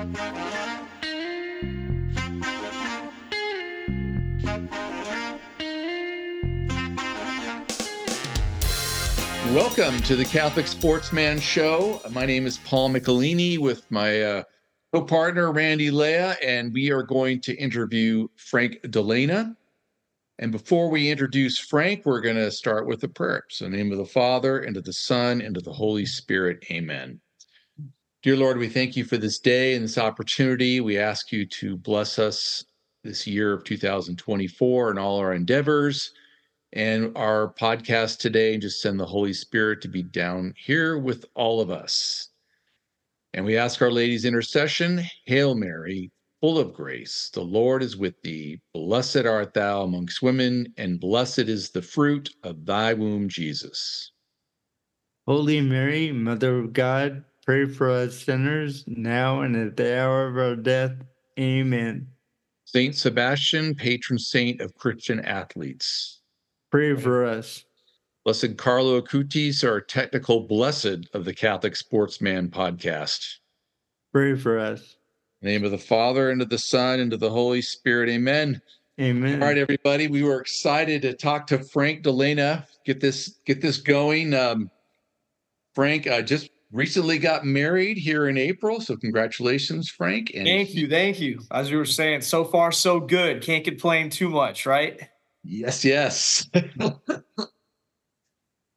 Welcome to the Catholic Sportsman Show. My name is Paul Michelini with my uh, co partner, Randy Lea, and we are going to interview Frank Dalena. And before we introduce Frank, we're going to start with the prayer. So, in the name of the Father, and of the Son, and of the Holy Spirit. Amen. Dear Lord, we thank you for this day and this opportunity. We ask you to bless us this year of 2024 and all our endeavors and our podcast today and just send the Holy Spirit to be down here with all of us. And we ask Our Lady's intercession Hail Mary, full of grace, the Lord is with thee. Blessed art thou amongst women, and blessed is the fruit of thy womb, Jesus. Holy Mary, Mother of God, pray for us sinners, now and at the hour of our death. Amen. Saint Sebastian, patron saint of Christian athletes Pray for us. Blessed Carlo Acutis, our technical blessed of the Catholic Sportsman podcast. Pray for us. name of the Father, and of the Son, and of the Holy Spirit. Amen. Amen. All right, everybody. We were excited to talk to Frank Dalena, get this get this going. Um, Frank uh, just recently got married here in April, so congratulations, Frank. And thank you, thank you. As we were saying, so far so good. Can't complain too much, right? Yes, yes.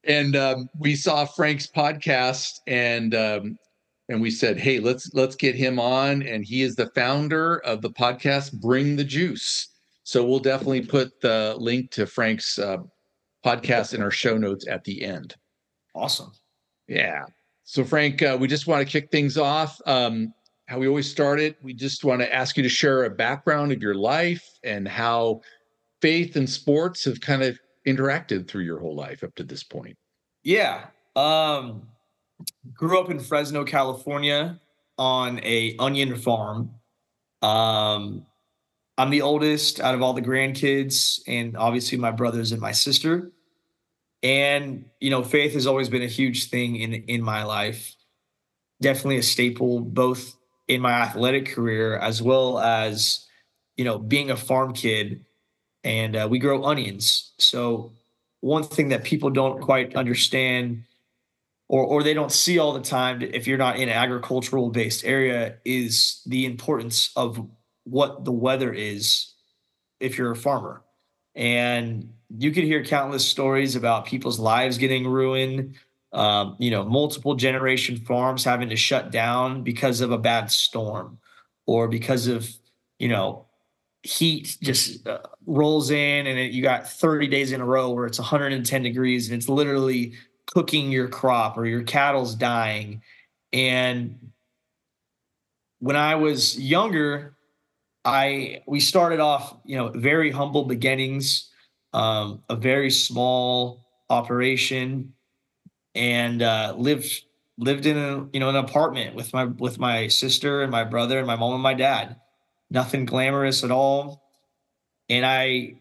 and um, we saw Frank's podcast, and um, and we said, "Hey, let's let's get him on." And he is the founder of the podcast Bring the Juice. So we'll definitely put the link to Frank's uh, podcast in our show notes at the end. Awesome. Yeah. So Frank, uh, we just want to kick things off. Um, how we always started, we just want to ask you to share a background of your life and how faith and sports have kind of interacted through your whole life up to this point? Yeah. Um, grew up in Fresno, California on a onion farm. Um, I'm the oldest out of all the grandkids, and obviously my brothers and my sister. And you know, faith has always been a huge thing in in my life. Definitely a staple, both in my athletic career as well as you know being a farm kid and uh, we grow onions. So one thing that people don't quite understand or or they don't see all the time if you're not in an agricultural based area is the importance of what the weather is if you're a farmer. And you could hear countless stories about people's lives getting ruined, um, you know, multiple generation farms having to shut down because of a bad storm or because of, you know, heat just uh, rolls in and it, you got 30 days in a row where it's 110 degrees and it's literally cooking your crop or your cattle's dying. And when i was younger i we started off you know very humble beginnings um, a very small operation and uh, lived lived in a you know an apartment with my with my sister and my brother and my mom and my dad nothing glamorous at all. And I,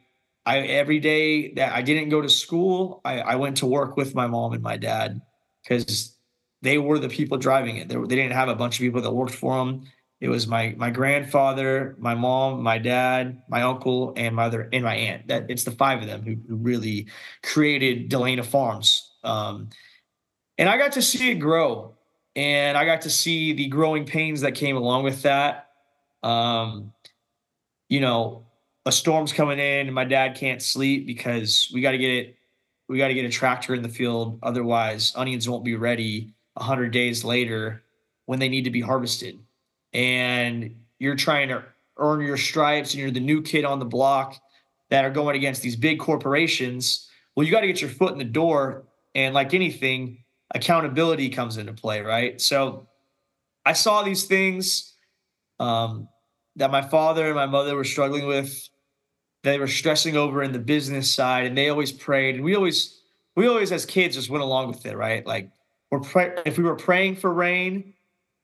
I every day that I didn't go to school, I, I went to work with my mom and my dad because they were the people driving it. They, they didn't have a bunch of people that worked for them. It was my my grandfather, my mom, my dad, my uncle, and my other and my aunt. That it's the five of them who, who really created Dalena Farms. Um, and I got to see it grow, and I got to see the growing pains that came along with that um, you know, a storm's coming in and my dad can't sleep because we got to get it, we got to get a tractor in the field. Otherwise, onions won't be ready 100 days later when they need to be harvested. And you're trying to earn your stripes and you're the new kid on the block that are going against these big corporations. Well, you got to get your foot in the door. And like anything, accountability comes into play, right? So I saw these things. Um, that my father and my mother were struggling with they were stressing over in the business side and they always prayed and we always we always as kids just went along with it right like we're pray- if we were praying for rain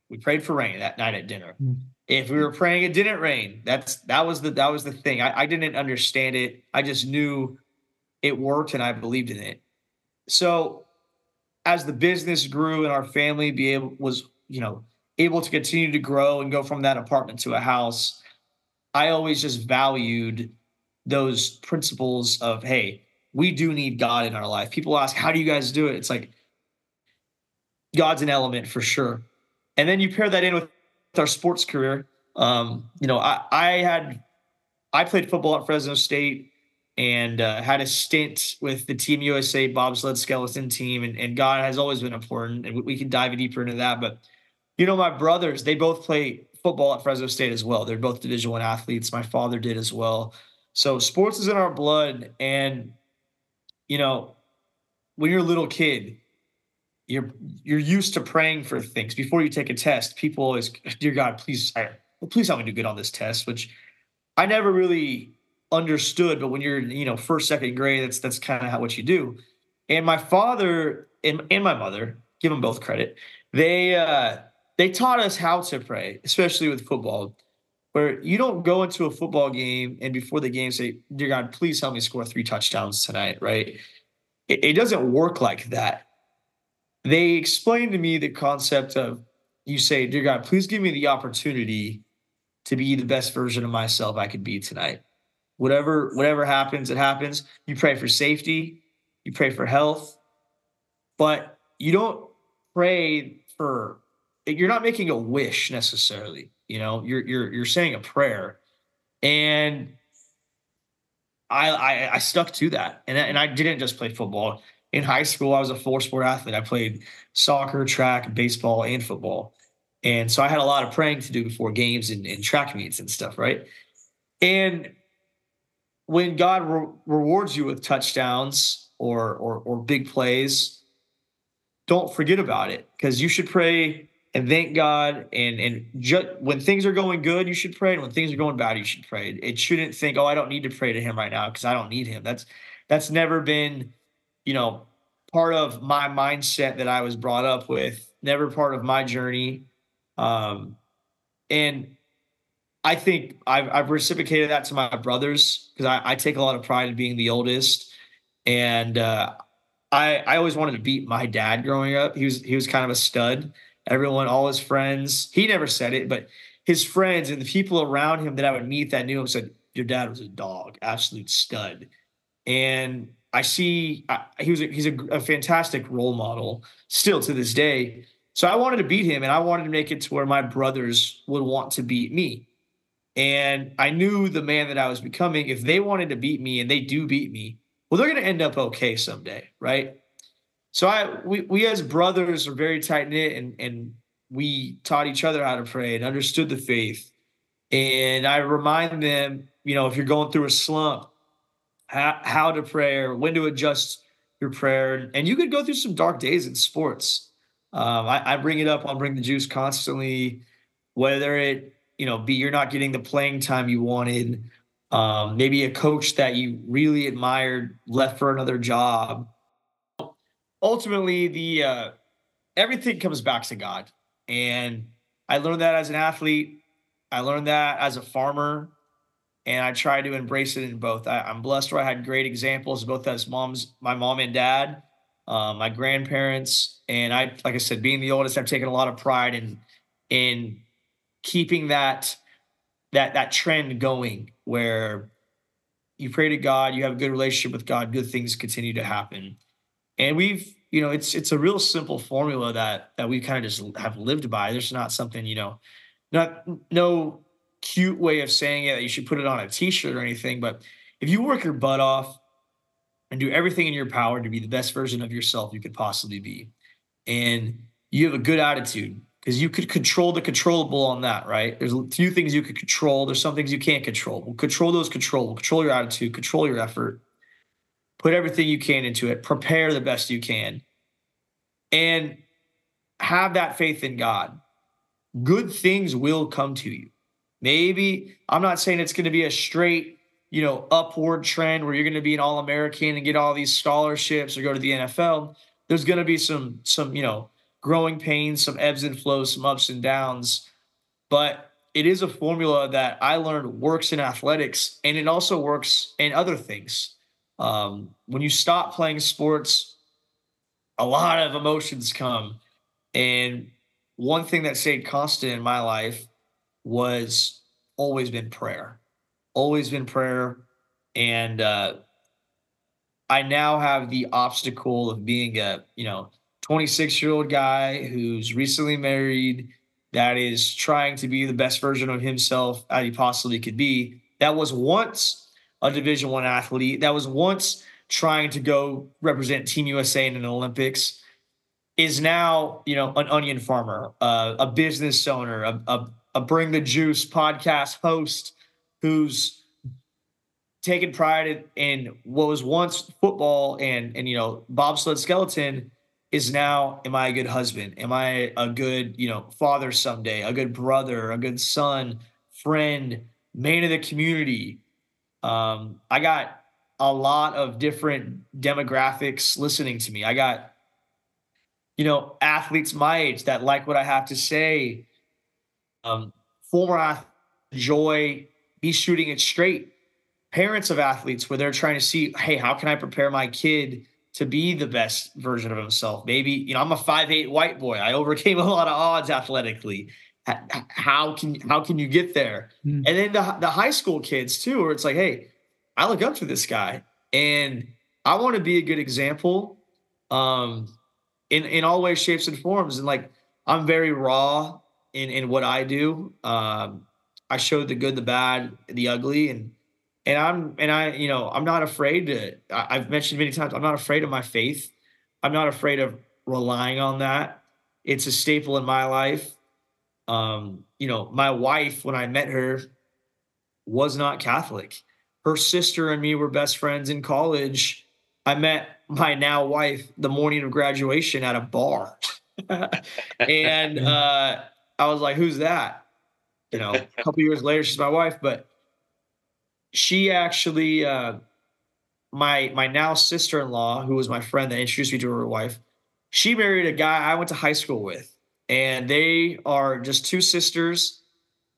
we prayed for rain that night at dinner mm. if we were praying it didn't rain that's that was the that was the thing I, I didn't understand it i just knew it worked and i believed in it so as the business grew and our family be able was you know able to continue to grow and go from that apartment to a house, I always just valued those principles of, hey, we do need God in our life. People ask, how do you guys do it? It's like God's an element for sure. And then you pair that in with our sports career. Um, you know, I, I had I played football at Fresno State and uh, had a stint with the Team USA bobsled skeleton team, and, and God has always been important, and we, we can dive deeper into that. But you know, my brothers, they both play football at Fresno State as well. They're both Division One athletes. My father did as well. So sports is in our blood, and you know, when you're a little kid, you're you're used to praying for things before you take a test. People always, dear God, please, I, please help me do good on this test. Which I never really understood, but when you're you know first second grade, that's that's kind of how what you do. And my father and, and my mother, give them both credit, they uh, they taught us how to pray, especially with football where you don't go into a football game and before the game say, Dear God, please help me score three touchdowns tonight, right? It, it doesn't work like that. They explained to me the concept of you say, Dear God, please give me the opportunity to be the best version of myself I could be tonight. Whatever, whatever happens, it happens. You pray for safety, you pray for health, but you don't pray for you're not making a wish necessarily you know, you're you're you're saying a prayer, and I I, I stuck to that, and and I didn't just play football. In high school, I was a four sport athlete. I played soccer, track, baseball, and football. And so I had a lot of praying to do before games and, and track meets and stuff, right? And when God re- rewards you with touchdowns or, or or big plays, don't forget about it because you should pray and thank God. And and ju- when things are going good, you should pray. And when things are going bad, you should pray. It shouldn't think, oh, I don't need to pray to Him right now because I don't need Him. That's that's never been, you know, part of my mindset that I was brought up with. Never part of my journey. Um, and I think I've, I've reciprocated that to my brothers because I, I, take a lot of pride in being the oldest. And uh, I I always wanted to beat my dad growing up. He was he was kind of a stud everyone, all his friends. He never said it, but his friends and the people around him that I would meet that knew him said, "Your dad was a dog, absolute stud." And I see I, he was a, he's a, a fantastic role model still to this day. So I wanted to beat him, and I wanted to make it to where my brothers would want to beat me. And I knew the man that I was becoming. If they wanted to beat me, and they do beat me, well, they're going to end up okay someday, right? So I we we as brothers are very tight knit and and we taught each other how to pray and understood the faith. And I remind them, you know, if you're going through a slump, how, how to pray or when to adjust your prayer. And you could go through some dark days in sports. Um, I, I bring it up on Bring the Juice constantly, whether it, you know, be you're not getting the playing time you wanted, um, maybe a coach that you really admired left for another job ultimately the uh, everything comes back to God. And I learned that as an athlete. I learned that as a farmer, and I try to embrace it in both. I, am blessed where I had great examples, both as moms, my mom and dad, uh, my grandparents, and I, like I said, being the oldest, I've taken a lot of pride in in keeping that that that trend going where you pray to God, you have a good relationship with God, good things continue to happen and we've you know it's it's a real simple formula that that we kind of just have lived by there's not something you know not no cute way of saying it that you should put it on a t-shirt or anything but if you work your butt off and do everything in your power to be the best version of yourself you could possibly be and you have a good attitude because you could control the controllable on that right? There's a few things you could control. There's some things you can't control. Well, control those control control your attitude control your effort. Put everything you can into it, prepare the best you can, and have that faith in God. Good things will come to you. Maybe I'm not saying it's going to be a straight, you know, upward trend where you're going to be an all-American and get all these scholarships or go to the NFL. There's going to be some some, you know, growing pains, some ebbs and flows, some ups and downs. But it is a formula that I learned works in athletics and it also works in other things. Um, when you stop playing sports, a lot of emotions come. And one thing that stayed constant in my life was always been prayer, always been prayer. And uh, I now have the obstacle of being a, you know, 26 year old guy who's recently married that is trying to be the best version of himself that he possibly could be. That was once a Division One athlete. That was once trying to go represent Team USA in an Olympics. Is now, you know, an onion farmer, uh, a business owner, a, a, a Bring the Juice podcast host who's taken pride in, in what was once football and and you know bobsled skeleton is now am I a good husband? Am I a good, you know, father someday, a good brother, a good son, friend, man of the community? Um, I got a lot of different demographics listening to me. I got, you know, athletes my age that like what I have to say. Um, former athlete enjoy be shooting it straight. Parents of athletes where they're trying to see, hey, how can I prepare my kid to be the best version of himself. Maybe, you know, I'm a five eight white boy. I overcame a lot of odds athletically. How can how can you get there? Mm. And then the, the high school kids too, where it's like, hey, I look up to this guy and I want to be a good example um in in all ways, shapes, and forms. And like I'm very raw in in what I do. Um I show the good, the bad, the ugly, and and I'm and I you know I'm not afraid to I've mentioned many times I'm not afraid of my faith. I'm not afraid of relying on that. It's a staple in my life. Um, you know, my wife when I met her was not Catholic. Her sister and me were best friends in college. I met my now wife the morning of graduation at a bar. and uh, I was like, who's that? You know, a couple years later, she's my wife, but she actually uh, my my now sister-in-law who was my friend that introduced me to her wife she married a guy i went to high school with and they are just two sisters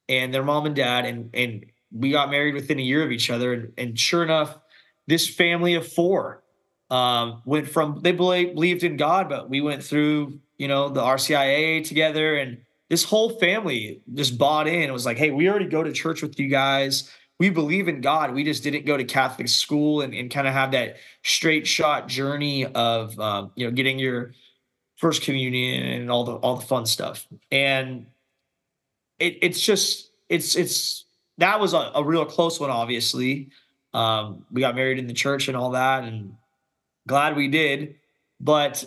and their mom and dad and and we got married within a year of each other and, and sure enough this family of four um, went from they believed in god but we went through you know the rcia together and this whole family just bought in it was like hey we already go to church with you guys we believe in God. We just didn't go to Catholic school and, and kind of have that straight shot journey of um, you know getting your first communion and all the all the fun stuff. And it, it's just it's it's that was a, a real close one. Obviously, um, we got married in the church and all that, and glad we did. But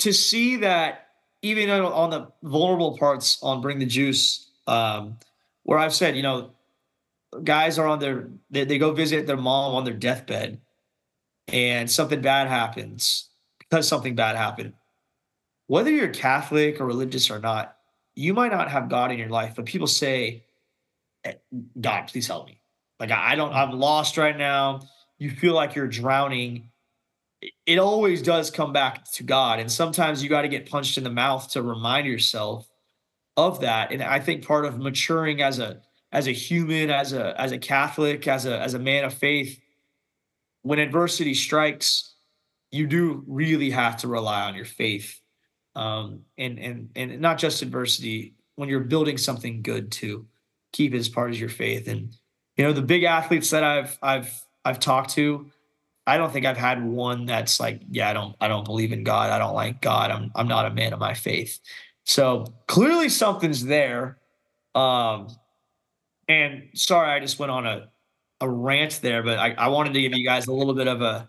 to see that even on the vulnerable parts on Bring the Juice, um, where I've said, you know, guys are on their they, they go visit their mom on their deathbed and something bad happens because something bad happened. Whether you're catholic or religious or not you might not have god in your life but people say eh, god please help me. Like i don't i'm lost right now. You feel like you're drowning it always does come back to god and sometimes you got to get punched in the mouth to remind yourself of that and i think part of maturing as a as a human, as a as a Catholic, as a as a man of faith, when adversity strikes, you do really have to rely on your faith, um, and and and not just adversity. When you're building something good, to keep it as part of your faith. And you know, the big athletes that I've I've I've talked to, I don't think I've had one that's like, yeah, I don't I don't believe in God. I don't like God. I'm I'm not a man of my faith. So clearly something's there. Um, and sorry, I just went on a, a rant there, but I, I wanted to give you guys a little bit of a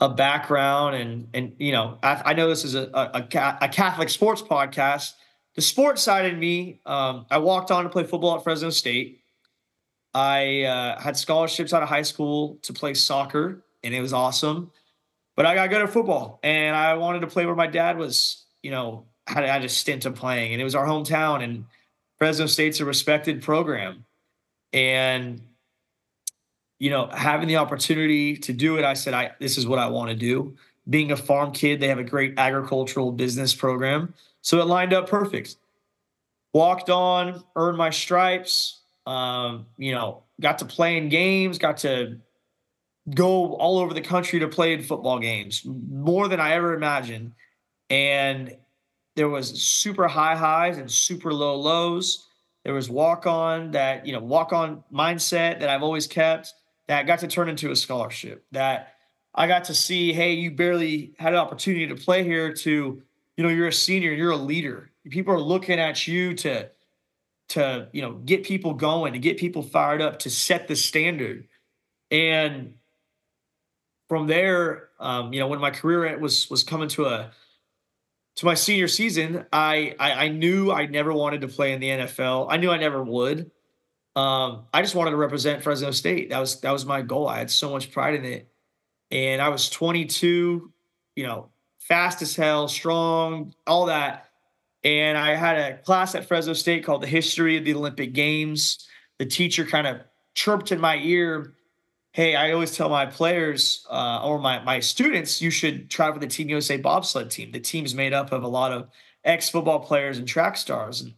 a background and and you know I, I know this is a, a, a Catholic sports podcast. The sports side of me, um, I walked on to play football at Fresno State. I uh, had scholarships out of high school to play soccer, and it was awesome. But I got good at football, and I wanted to play where my dad was. You know, had, had a stint of playing, and it was our hometown. And Fresno State's a respected program. And you know, having the opportunity to do it, I said, I this is what I want to do. Being a farm kid, they have a great agricultural business program. So it lined up perfect. Walked on, earned my stripes, um, you know, got to play in games, got to go all over the country to play in football games, more than I ever imagined. And there was super high highs and super low lows. There was walk on that, you know, walk on mindset that I've always kept that got to turn into a scholarship. That I got to see, hey, you barely had an opportunity to play here to, you know, you're a senior, you're a leader. People are looking at you to to, you know, get people going, to get people fired up, to set the standard. And from there, um, you know, when my career was was coming to a to my senior season, I, I, I knew I never wanted to play in the NFL. I knew I never would. Um, I just wanted to represent Fresno State. That was that was my goal. I had so much pride in it, and I was 22. You know, fast as hell, strong, all that. And I had a class at Fresno State called the History of the Olympic Games. The teacher kind of chirped in my ear hey, I always tell my players uh, or my my students, you should try for the Team USA bobsled team. The team's made up of a lot of ex football players and track stars. And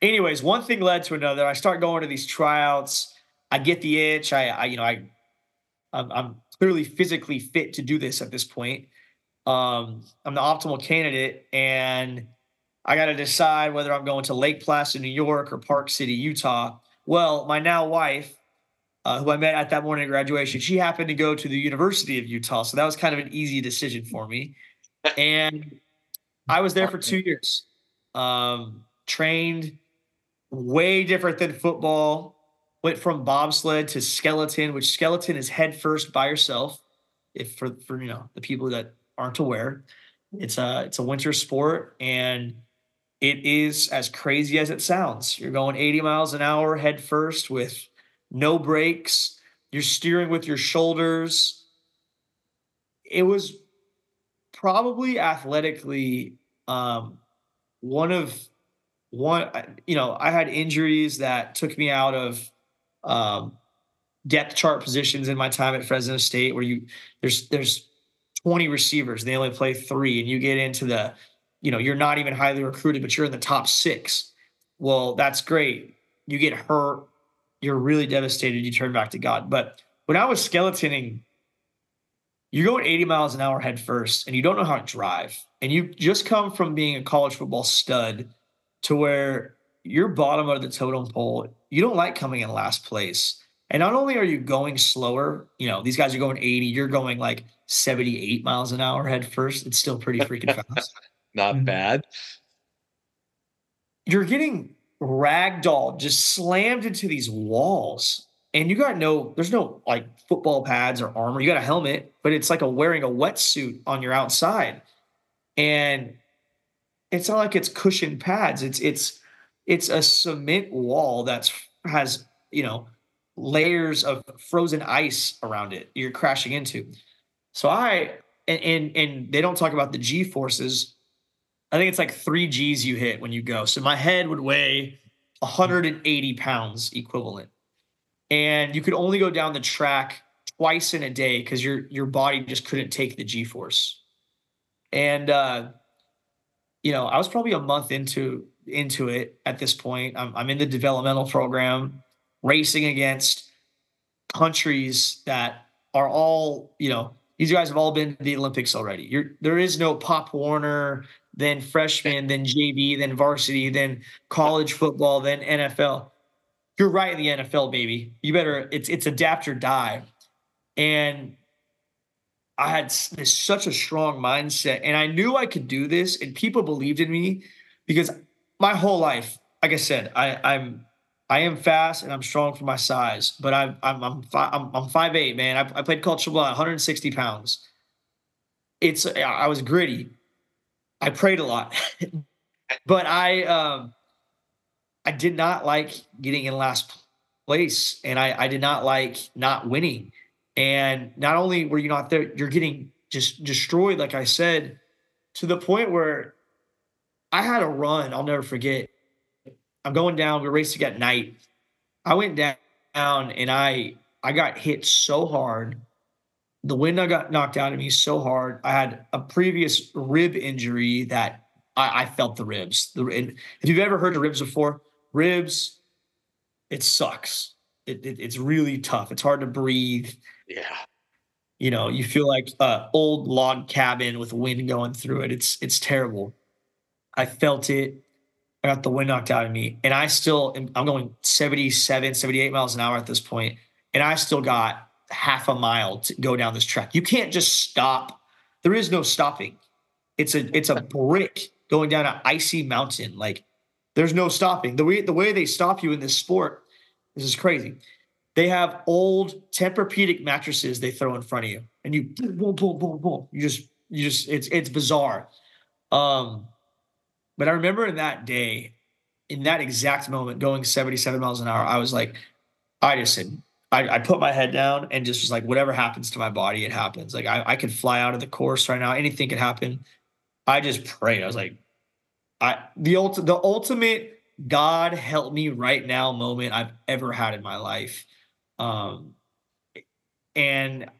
anyways, one thing led to another. I start going to these tryouts. I get the itch. I, I you know, I I'm, I'm, clearly physically fit to do this at this point. Um, I'm the optimal candidate, and I got to decide whether I'm going to Lake Placid, New York, or Park City, Utah. Well, my now wife uh, who I met at that morning graduation, she happened to go to the University of Utah. So that was kind of an easy decision for me. And I was there for two years. Um, trained way different than football. Went from bobsled to skeleton, which skeleton is head first by yourself. If for for you know the people that aren't aware, it's a it's a winter sport and it is as crazy as it sounds. You're going 80 miles an hour head first with no brakes. You're steering with your shoulders. It was probably athletically um, one of one. You know, I had injuries that took me out of um, depth chart positions in my time at Fresno State, where you there's there's 20 receivers, they only play three, and you get into the, you know, you're not even highly recruited, but you're in the top six. Well, that's great. You get hurt you're really devastated. You turn back to God. But when I was skeletoning, you're going 80 miles an hour head first and you don't know how to drive. And you just come from being a college football stud to where you're bottom of the totem pole. You don't like coming in last place. And not only are you going slower, you know, these guys are going 80, you're going like 78 miles an hour head first. It's still pretty freaking fast. Not mm-hmm. bad. You're getting ragdoll just slammed into these walls. And you got no there's no like football pads or armor. You got a helmet but it's like a wearing a wetsuit on your outside. And it's not like it's cushioned pads. It's it's it's a cement wall that's has you know layers of frozen ice around it you're crashing into. So i and and, and they don't talk about the g forces I think it's like three G's you hit when you go. So my head would weigh 180 pounds equivalent. And you could only go down the track twice in a day because your your body just couldn't take the G force. And uh, you know, I was probably a month into into it at this point. I'm, I'm in the developmental program, racing against countries that are all, you know, these guys have all been to the Olympics already. You're, there is no Pop Warner, then freshman, then JV, then varsity, then college football, then NFL. You're right in the NFL, baby. You better it's it's adapt or die. And I had this such a strong mindset, and I knew I could do this, and people believed in me because my whole life, like I said, I, I'm I am fast and I'm strong for my size, but I'm I'm I'm I'm, I'm five eight, man. I, I played college football at 160 pounds. It's I was gritty. I prayed a lot, but I um I did not like getting in last place, and I I did not like not winning. And not only were you not there, you're getting just destroyed, like I said, to the point where I had a run. I'll never forget I'm going down. We're racing at night. I went down and I I got hit so hard. The wind I got knocked out of me so hard. I had a previous rib injury that I, I felt the ribs. The, if you've ever heard of ribs before, ribs, it sucks. It, it, it's really tough. It's hard to breathe. Yeah. You know, you feel like an old log cabin with wind going through it. It's it's terrible. I felt it. I got the wind knocked out of me. And I still, I'm going 77, 78 miles an hour at this point, And I still got half a mile to go down this track. You can't just stop. There is no stopping. It's a it's a brick going down an icy mountain. Like there's no stopping. The way the way they stop you in this sport, this is crazy. They have old Tempur-Pedic mattresses they throw in front of you, and you boom, boom, boom, boom. You just you just it's it's bizarre. Um, but I remember in that day, in that exact moment, going 77 miles an hour, I was like, I just said, I, I, put my head down and just was like, whatever happens to my body, it happens. Like I, I could fly out of the course right now. Anything could happen. I just prayed. I was like, I the ult- the ultimate God help me right now moment I've ever had in my life. Um, and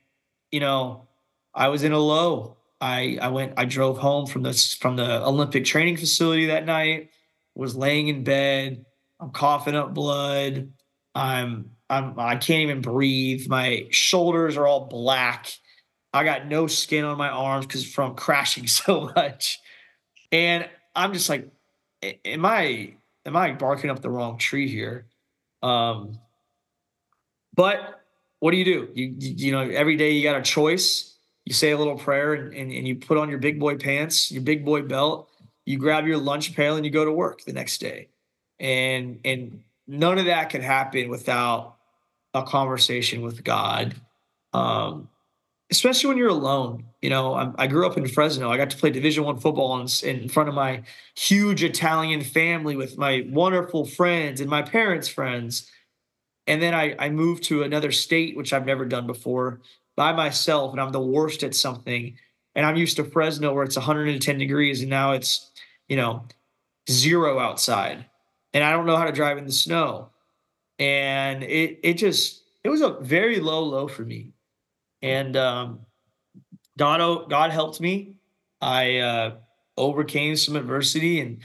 you know, I was in a low. I I went. I drove home from this from the Olympic training facility that night. Was laying in bed. I'm coughing up blood. I'm I'm I can't even breathe. My shoulders are all black. I got no skin on my arms because from crashing so much. And I'm just like, am I am I barking up the wrong tree here? Um, but what do you do? You you know, every day you got a choice. You say a little prayer and, and, and you put on your big boy pants, your big boy belt, you grab your lunch pail and you go to work the next day. And and none of that can happen without a conversation with God. Um, especially when you're alone. You know, I, I, grew up in Fresno. I got to play Division One football in, in front of my huge Italian family with my wonderful friends and my parents' friends. And then I, I moved to another state, which I've never done before, by myself, and I'm the worst at something. And I'm used to Fresno where it's 110 degrees, and now it's, you know, zero outside. And I don't know how to drive in the snow. And it it just it was a very low low for me and um, God, God helped me. I uh, overcame some adversity and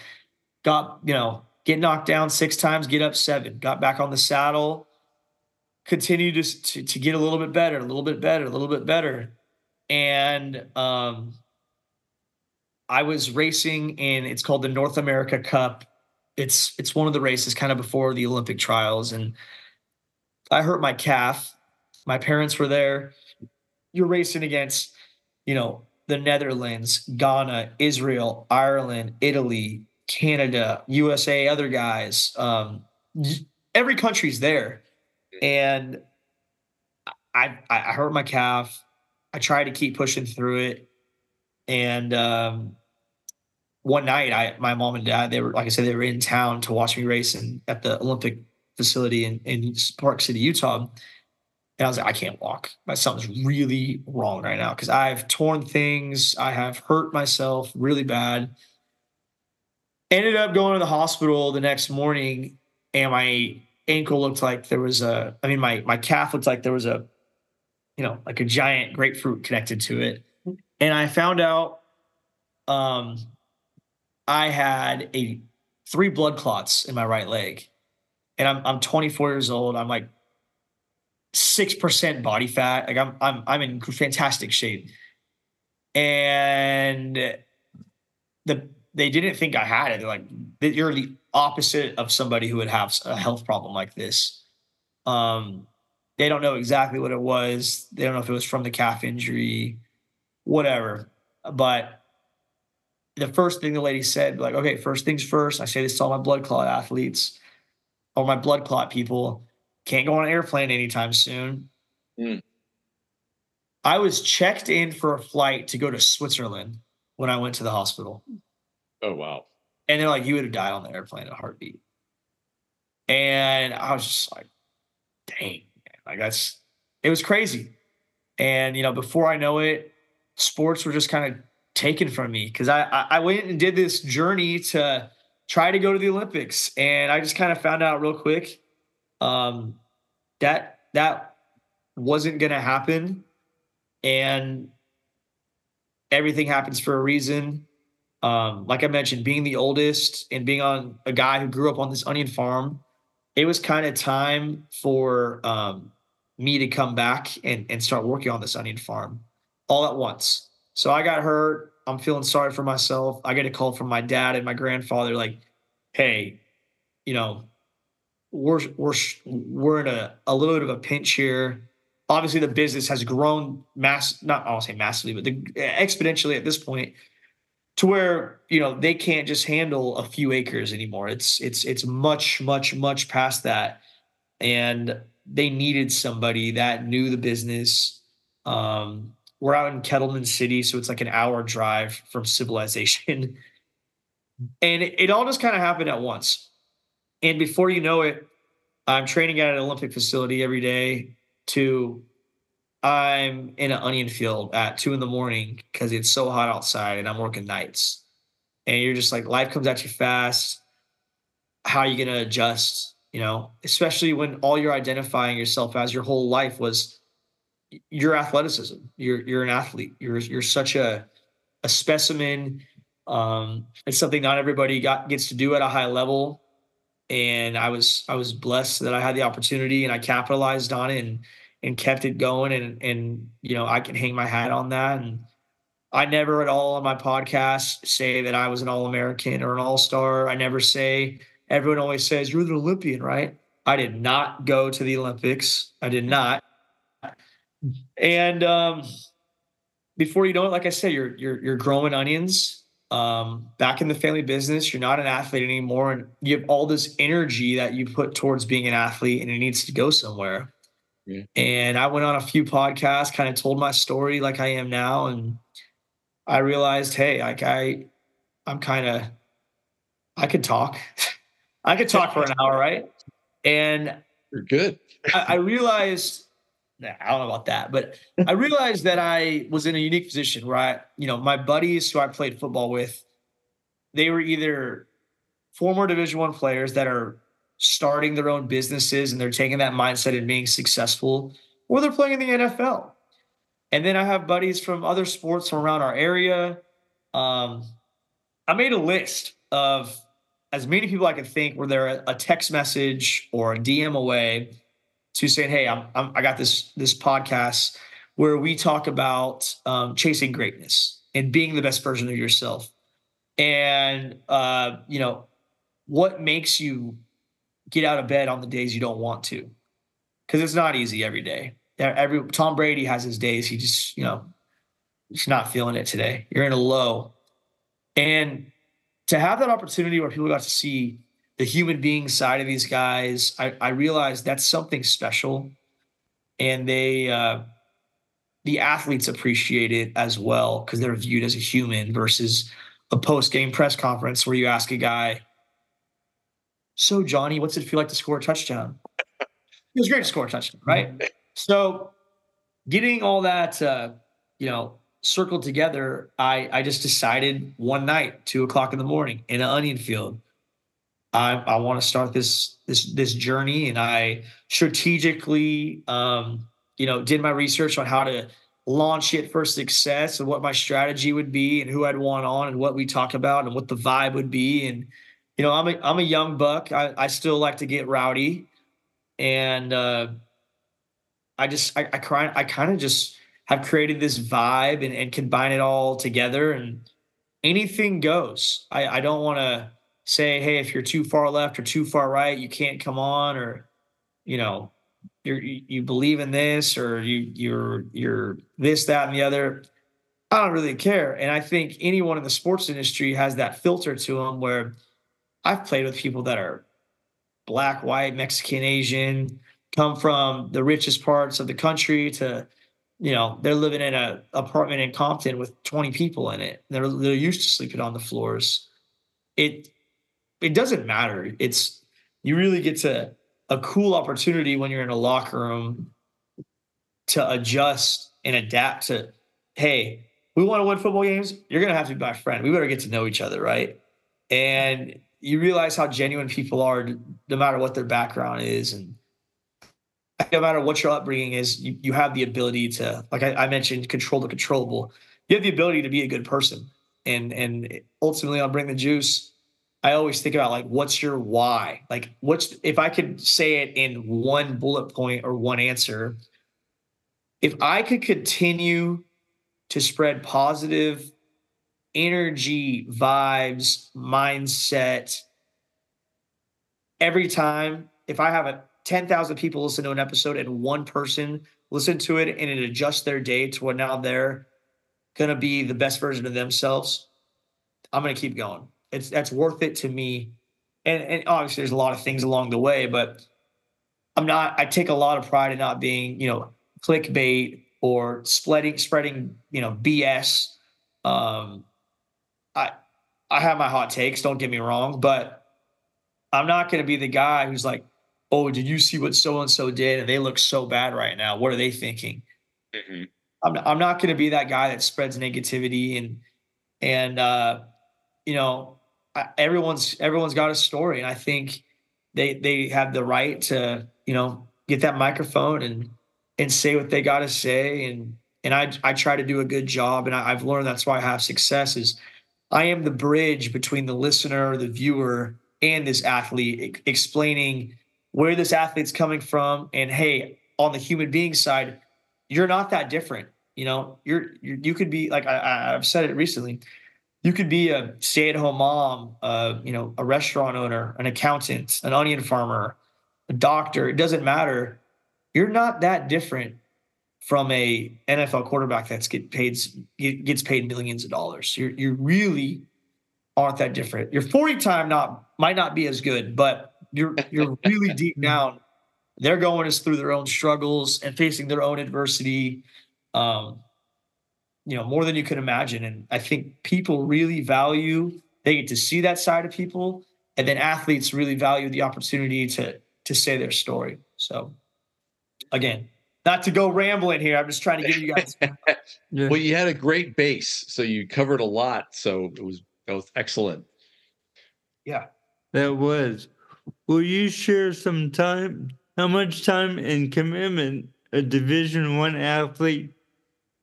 got, you know, get knocked down six times, get up seven, got back on the saddle, continued to, to, to get a little bit better, a little bit better, a little bit better. And um, I was racing in, it's called the North America Cup. It's it's one of the races kind of before the Olympic trials. And I hurt my calf. My parents were there you're racing against, you know, the Netherlands, Ghana, Israel, Ireland, Italy, Canada, USA, other guys. Um, every country's there, and I I hurt my calf. I tried to keep pushing through it, and um, one night, I my mom and dad they were like I said they were in town to watch me race at the Olympic facility in, in Park City, Utah. And I was like, I can't walk. My something's really wrong right now because I've torn things. I have hurt myself really bad. Ended up going to the hospital the next morning, and my ankle looked like there was a. I mean, my my calf looked like there was a, you know, like a giant grapefruit connected to it. And I found out, um, I had a three blood clots in my right leg, and I'm I'm 24 years old. I'm like six percent body fat. Like I'm I'm I'm in fantastic shape, and the they didn't think I had it. They're like you're the opposite of somebody who would have a health problem like this. Um, they don't know exactly what it was. They don't know if it was from the calf injury, whatever. But the first thing the lady said, like, okay, first things first. I say this to all my blood clot athletes or my blood clot people can't go on an airplane anytime soon. Mm. I was checked in for a flight to go to Switzerland when I went to the hospital. Oh wow. And they're like, you would have died on the airplane in a heartbeat. And I was just like, dang, man. like that's it was crazy. And you know, before I know it, sports were just kind of taken from me because I, I went and did this journey to try to go to the Olympics, and I just kind of found out real quick um, that that wasn't going to happen, and everything happens for a reason. Um, like I mentioned, being the oldest and being on a guy who grew up on this onion farm, it was kind of time for um, me to come back and, and start working on this onion farm all at once. So I got hurt I'm feeling sorry for myself. I get a call from my dad and my grandfather, like, "Hey, you know, we're we're we're in a a little bit of a pinch here. Obviously, the business has grown mass not I'll say massively, but the, exponentially at this point to where you know they can't just handle a few acres anymore. It's it's it's much much much past that, and they needed somebody that knew the business. Um, we're out in Kettleman City, so it's like an hour drive from civilization. And it, it all just kind of happened at once. And before you know it, I'm training at an Olympic facility every day to I'm in an onion field at two in the morning because it's so hot outside and I'm working nights. And you're just like, life comes at you fast. How are you going to adjust? You know, especially when all you're identifying yourself as your whole life was your athleticism. You're you're an athlete. You're you're such a a specimen. Um, it's something not everybody got gets to do at a high level. And I was I was blessed that I had the opportunity and I capitalized on it and and kept it going and and you know I can hang my hat on that and I never at all on my podcast say that I was an all-American or an all-star. I never say everyone always says you're the Olympian, right? I did not go to the Olympics. I did not. And um, before you know it, like I said, you're you're you're growing onions. Um, back in the family business, you're not an athlete anymore, and you have all this energy that you put towards being an athlete, and it needs to go somewhere. Yeah. And I went on a few podcasts, kind of told my story like I am now, and I realized, hey, like I, I'm kind of, I could talk, I could talk for an hour, right? And you're good. I, I realized I don't know about that, but I realized that I was in a unique position where I, you know, my buddies who I played football with, they were either former Division One players that are starting their own businesses and they're taking that mindset and being successful, or they're playing in the NFL. And then I have buddies from other sports from around our area. Um, I made a list of as many people I could think where they're a text message or a DM away to saying, "Hey, I'm, I'm i got this this podcast where we talk about um, chasing greatness and being the best version of yourself, and uh, you know what makes you get out of bed on the days you don't want to, because it's not easy every day. Every Tom Brady has his days. He just you know he's not feeling it today. You're in a low, and to have that opportunity where people got to see the human being side of these guys, I, I realized that's something special. And they, uh, the athletes appreciate it as well because they're viewed as a human versus a post game press conference where you ask a guy, So, Johnny, what's it feel like to score a touchdown? it was great to score a touchdown, right? so, getting all that, uh, you know, circled together, I, I just decided one night, two o'clock in the morning, in an onion field, I, I want to start this this this journey, and I strategically, um, you know, did my research on how to launch it for success and what my strategy would be, and who I'd want on, and what we talk about, and what the vibe would be. And you know, I'm a I'm a young buck. I, I still like to get rowdy, and uh, I just I I, I kind of just have created this vibe and, and combine it all together, and anything goes. I I don't want to say, hey, if you're too far left or too far right, you can't come on, or you know, you you believe in this or you you're you're this, that, and the other. I don't really care. And I think anyone in the sports industry has that filter to them where I've played with people that are black, white, Mexican, Asian, come from the richest parts of the country to, you know, they're living in a apartment in Compton with 20 people in it. They're they're used to sleeping on the floors. It it doesn't matter. It's you really get to a cool opportunity when you're in a locker room to adjust and adapt to, hey, we want to win football games. You're gonna have to be my friend. We better get to know each other, right? And you realize how genuine people are, no matter what their background is, and no matter what your upbringing is, you, you have the ability to, like I, I mentioned, control the controllable. You have the ability to be a good person, and and ultimately on Bring the Juice, I always think about like, what's your why? Like, what's if I could say it in one bullet point or one answer? If I could continue to spread positive energy, vibes, mindset. Every time, if I have a 10,000 people listen to an episode and one person listen to it and it adjusts their day to what now they're going to be the best version of themselves, I'm going to keep going. It's that's worth it to me. And, and obviously there's a lot of things along the way, but I'm not, I take a lot of pride in not being, you know, clickbait or spreading, spreading, you know, BS. Um, I, I have my hot takes, don't get me wrong, but I'm not going to be the guy who's like, oh, did you see what so and so did? And they look so bad right now. What are they thinking? Mm-hmm. I'm, I'm not going to be that guy that spreads negativity and, and, uh, you know, everyone's, everyone's got a story. And I think they, they have the right to, you know, get that microphone and, and say what they got to say. And, and I, I try to do a good job. And I, I've learned that's why I have success is I am the bridge between the listener, the viewer, and this athlete, explaining where this athlete's coming from and hey on the human being side you're not that different you know you're, you're you could be like I, have said it recently you could be a stay-at-home mom uh, you know a restaurant owner an accountant an onion farmer a doctor it doesn't matter you're not that different from a NFL quarterback that's get paid gets paid millions of dollars. You're you really aren't that different. Your 40 time not might not be as good, but you're you're really deep down. They're going us through their own struggles and facing their own adversity, um, you know, more than you can imagine. And I think people really value they get to see that side of people, and then athletes really value the opportunity to to say their story. So, again, not to go rambling here. I'm just trying to give you guys. yeah. Well, you had a great base, so you covered a lot. So it was both excellent. Yeah, that was. Will you share some time? How much time and commitment a Division One athlete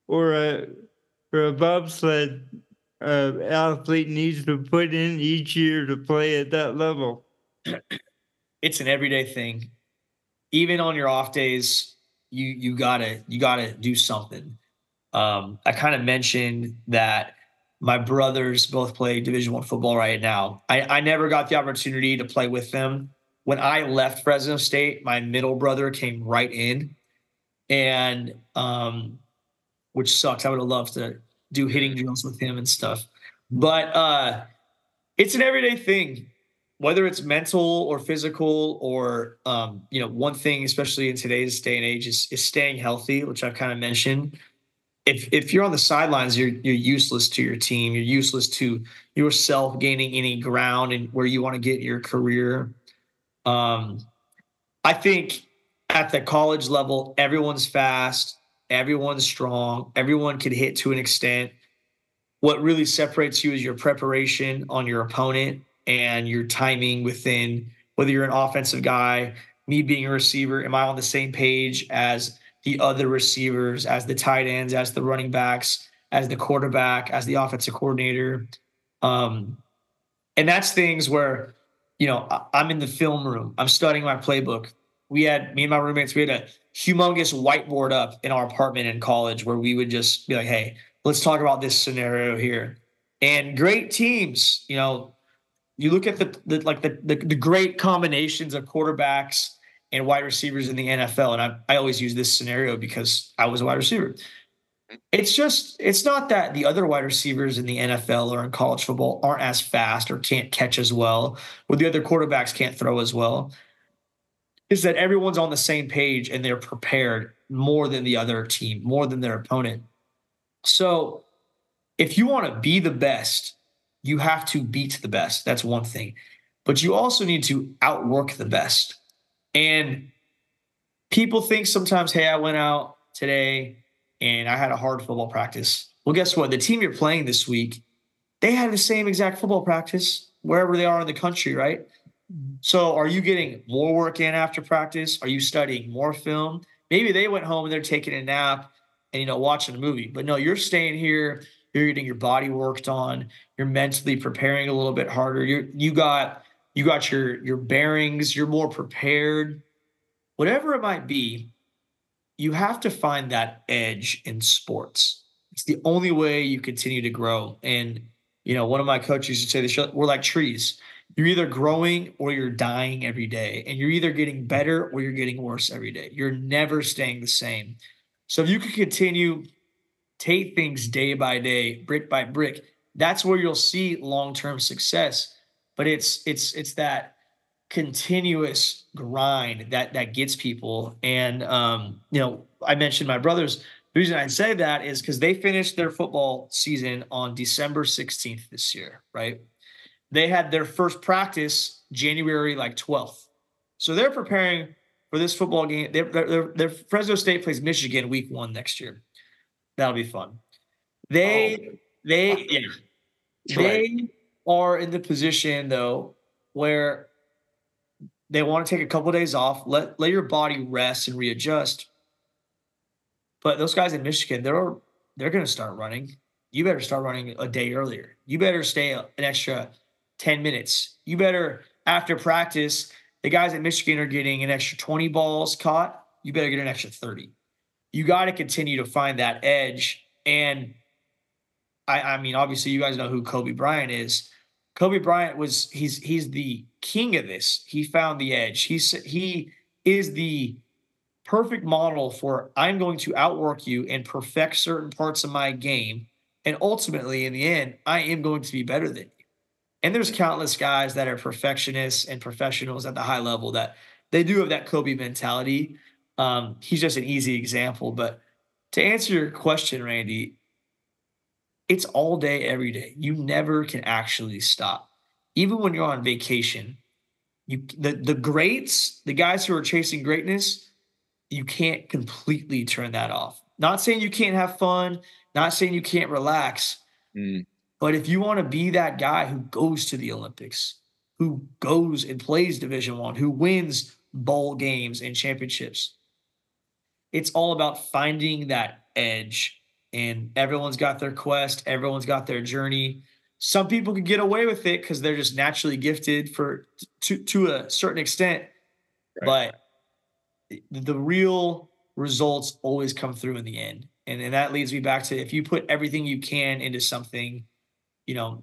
or a or a bobsled uh, athlete needs to put in each year to play at that level? It's an everyday thing. Even on your off days, you you gotta you gotta do something. Um, I kind of mentioned that my brothers both play division one football right now I, I never got the opportunity to play with them when i left fresno state my middle brother came right in and um which sucks. I would have loved to do hitting drills with him and stuff. But uh it's an everyday thing whether it's mental or physical or um you know one thing especially in today's day and age is, is staying healthy which i've kind of mentioned. If if you're on the sidelines, you're you're useless to your team. You're useless to yourself gaining any ground and where you want to get your career. Um, I think at the college level, everyone's fast, everyone's strong, everyone can hit to an extent. What really separates you is your preparation on your opponent and your timing within whether you're an offensive guy, me being a receiver, am I on the same page as the other receivers, as the tight ends, as the running backs, as the quarterback, as the offensive coordinator. Um, and that's things where, you know, I'm in the film room, I'm studying my playbook. We had me and my roommates, we had a humongous whiteboard up in our apartment in college where we would just be like, hey, let's talk about this scenario here. And great teams, you know, you look at the, the like the, the the great combinations of quarterbacks and wide receivers in the NFL. And I, I always use this scenario because I was a wide receiver. It's just, it's not that the other wide receivers in the NFL or in college football aren't as fast or can't catch as well, or the other quarterbacks can't throw as well. Is that everyone's on the same page and they're prepared more than the other team, more than their opponent. So if you want to be the best, you have to beat the best. That's one thing. But you also need to outwork the best. And people think sometimes, hey, I went out today and I had a hard football practice. Well, guess what? The team you're playing this week, they had the same exact football practice wherever they are in the country, right? So are you getting more work in after practice? Are you studying more film? Maybe they went home and they're taking a nap and you know watching a movie. But no, you're staying here, you're getting your body worked on, you're mentally preparing a little bit harder. You you got you got your your bearings, you're more prepared. Whatever it might be, you have to find that edge in sports. It's the only way you continue to grow. And you know, one of my coaches used to say this, we're like trees. You're either growing or you're dying every day. And you're either getting better or you're getting worse every day. You're never staying the same. So if you can continue take things day by day, brick by brick, that's where you'll see long-term success. But it's it's it's that continuous grind that that gets people. And um, you know, I mentioned my brothers. The reason I say that is because they finished their football season on December 16th this year, right? They had their first practice January like 12th. So they're preparing for this football game. They're, they're, they're Fresno State plays Michigan week one next year. That'll be fun. They, oh. they, yeah, they right. are in the position though where they want to take a couple of days off, let let your body rest and readjust. But those guys in Michigan, they're they're going to start running. You better start running a day earlier. You better stay an extra 10 minutes. You better after practice, the guys at Michigan are getting an extra 20 balls caught. You better get an extra 30. You got to continue to find that edge. And I, I mean, obviously, you guys know who Kobe Bryant is. Kobe Bryant was he's he's the king of this. He found the edge. He's he is the perfect model for I'm going to outwork you and perfect certain parts of my game. And ultimately, in the end, I am going to be better than you. And there's countless guys that are perfectionists and professionals at the high level that they do have that Kobe mentality. Um, he's just an easy example. But to answer your question, Randy, it's all day, every day. You never can actually stop. Even when you're on vacation, you the, the greats, the guys who are chasing greatness, you can't completely turn that off. Not saying you can't have fun, not saying you can't relax. Mm. But if you want to be that guy who goes to the Olympics, who goes and plays Division One, who wins bowl games and championships, it's all about finding that edge and everyone's got their quest, everyone's got their journey. Some people can get away with it because they're just naturally gifted for to to a certain extent, right. but the real results always come through in the end. And, and that leads me back to if you put everything you can into something, you know,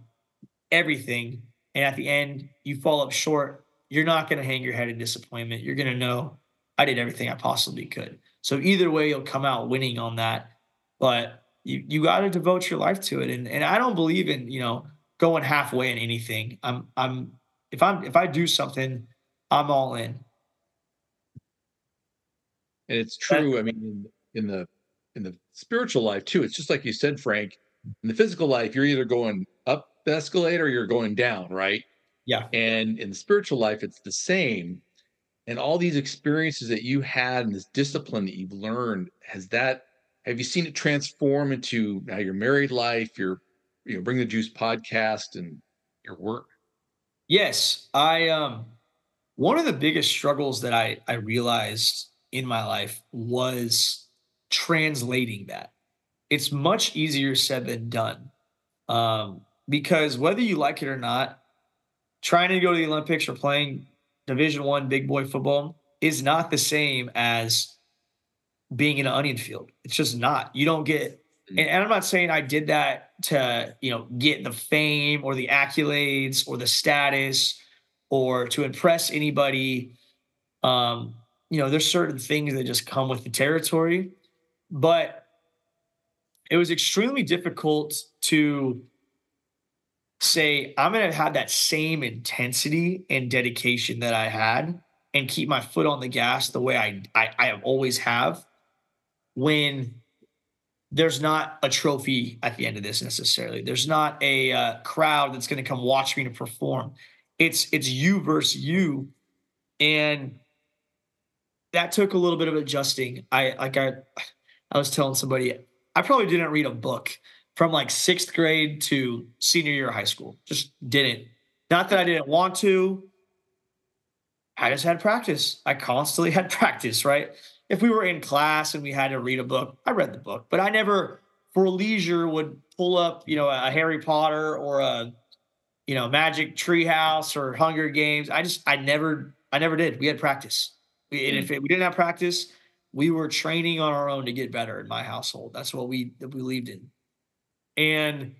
everything, and at the end you fall up short, you're not going to hang your head in disappointment. You're going to know I did everything I possibly could. So either way, you'll come out winning on that but you you got to devote your life to it. And and I don't believe in you know going halfway in anything. I'm I'm if I'm if I do something, I'm all in. And it's true. I mean, in, in the in the spiritual life too, it's just like you said, Frank. In the physical life, you're either going up the escalator or you're going down, right? Yeah. And in the spiritual life, it's the same. And all these experiences that you had and this discipline that you've learned, has that have you seen it transform into now your married life, your you know, Bring the Juice podcast and your work? Yes. I um one of the biggest struggles that I I realized in my life was translating that. It's much easier said than done. Um, because whether you like it or not, trying to go to the Olympics or playing Division One big boy football is not the same as being in an onion field. It's just not. You don't get and, and, I'm not saying I did that to, you know, get the fame or the accolades or the status or to impress anybody. Um, you know, there's certain things that just come with the territory, but it was extremely difficult to say I'm going to have that same intensity and dedication that I had and keep my foot on the gas the way I I, I always have when there's not a trophy at the end of this necessarily. There's not a uh, crowd that's going to come watch me to perform. It's it's you versus you, and that took a little bit of adjusting. I like I I was telling somebody I probably didn't read a book from like sixth grade to senior year of high school. Just didn't. Not that I didn't want to. I just had practice. I constantly had practice, right? if we were in class and we had to read a book, I read the book, but I never for leisure would pull up, you know, a Harry Potter or a, you know, Magic Treehouse or Hunger Games. I just, I never, I never did. We had practice. We, and if mm. it, we didn't have practice, we were training on our own to get better in my household. That's what we, believed in. And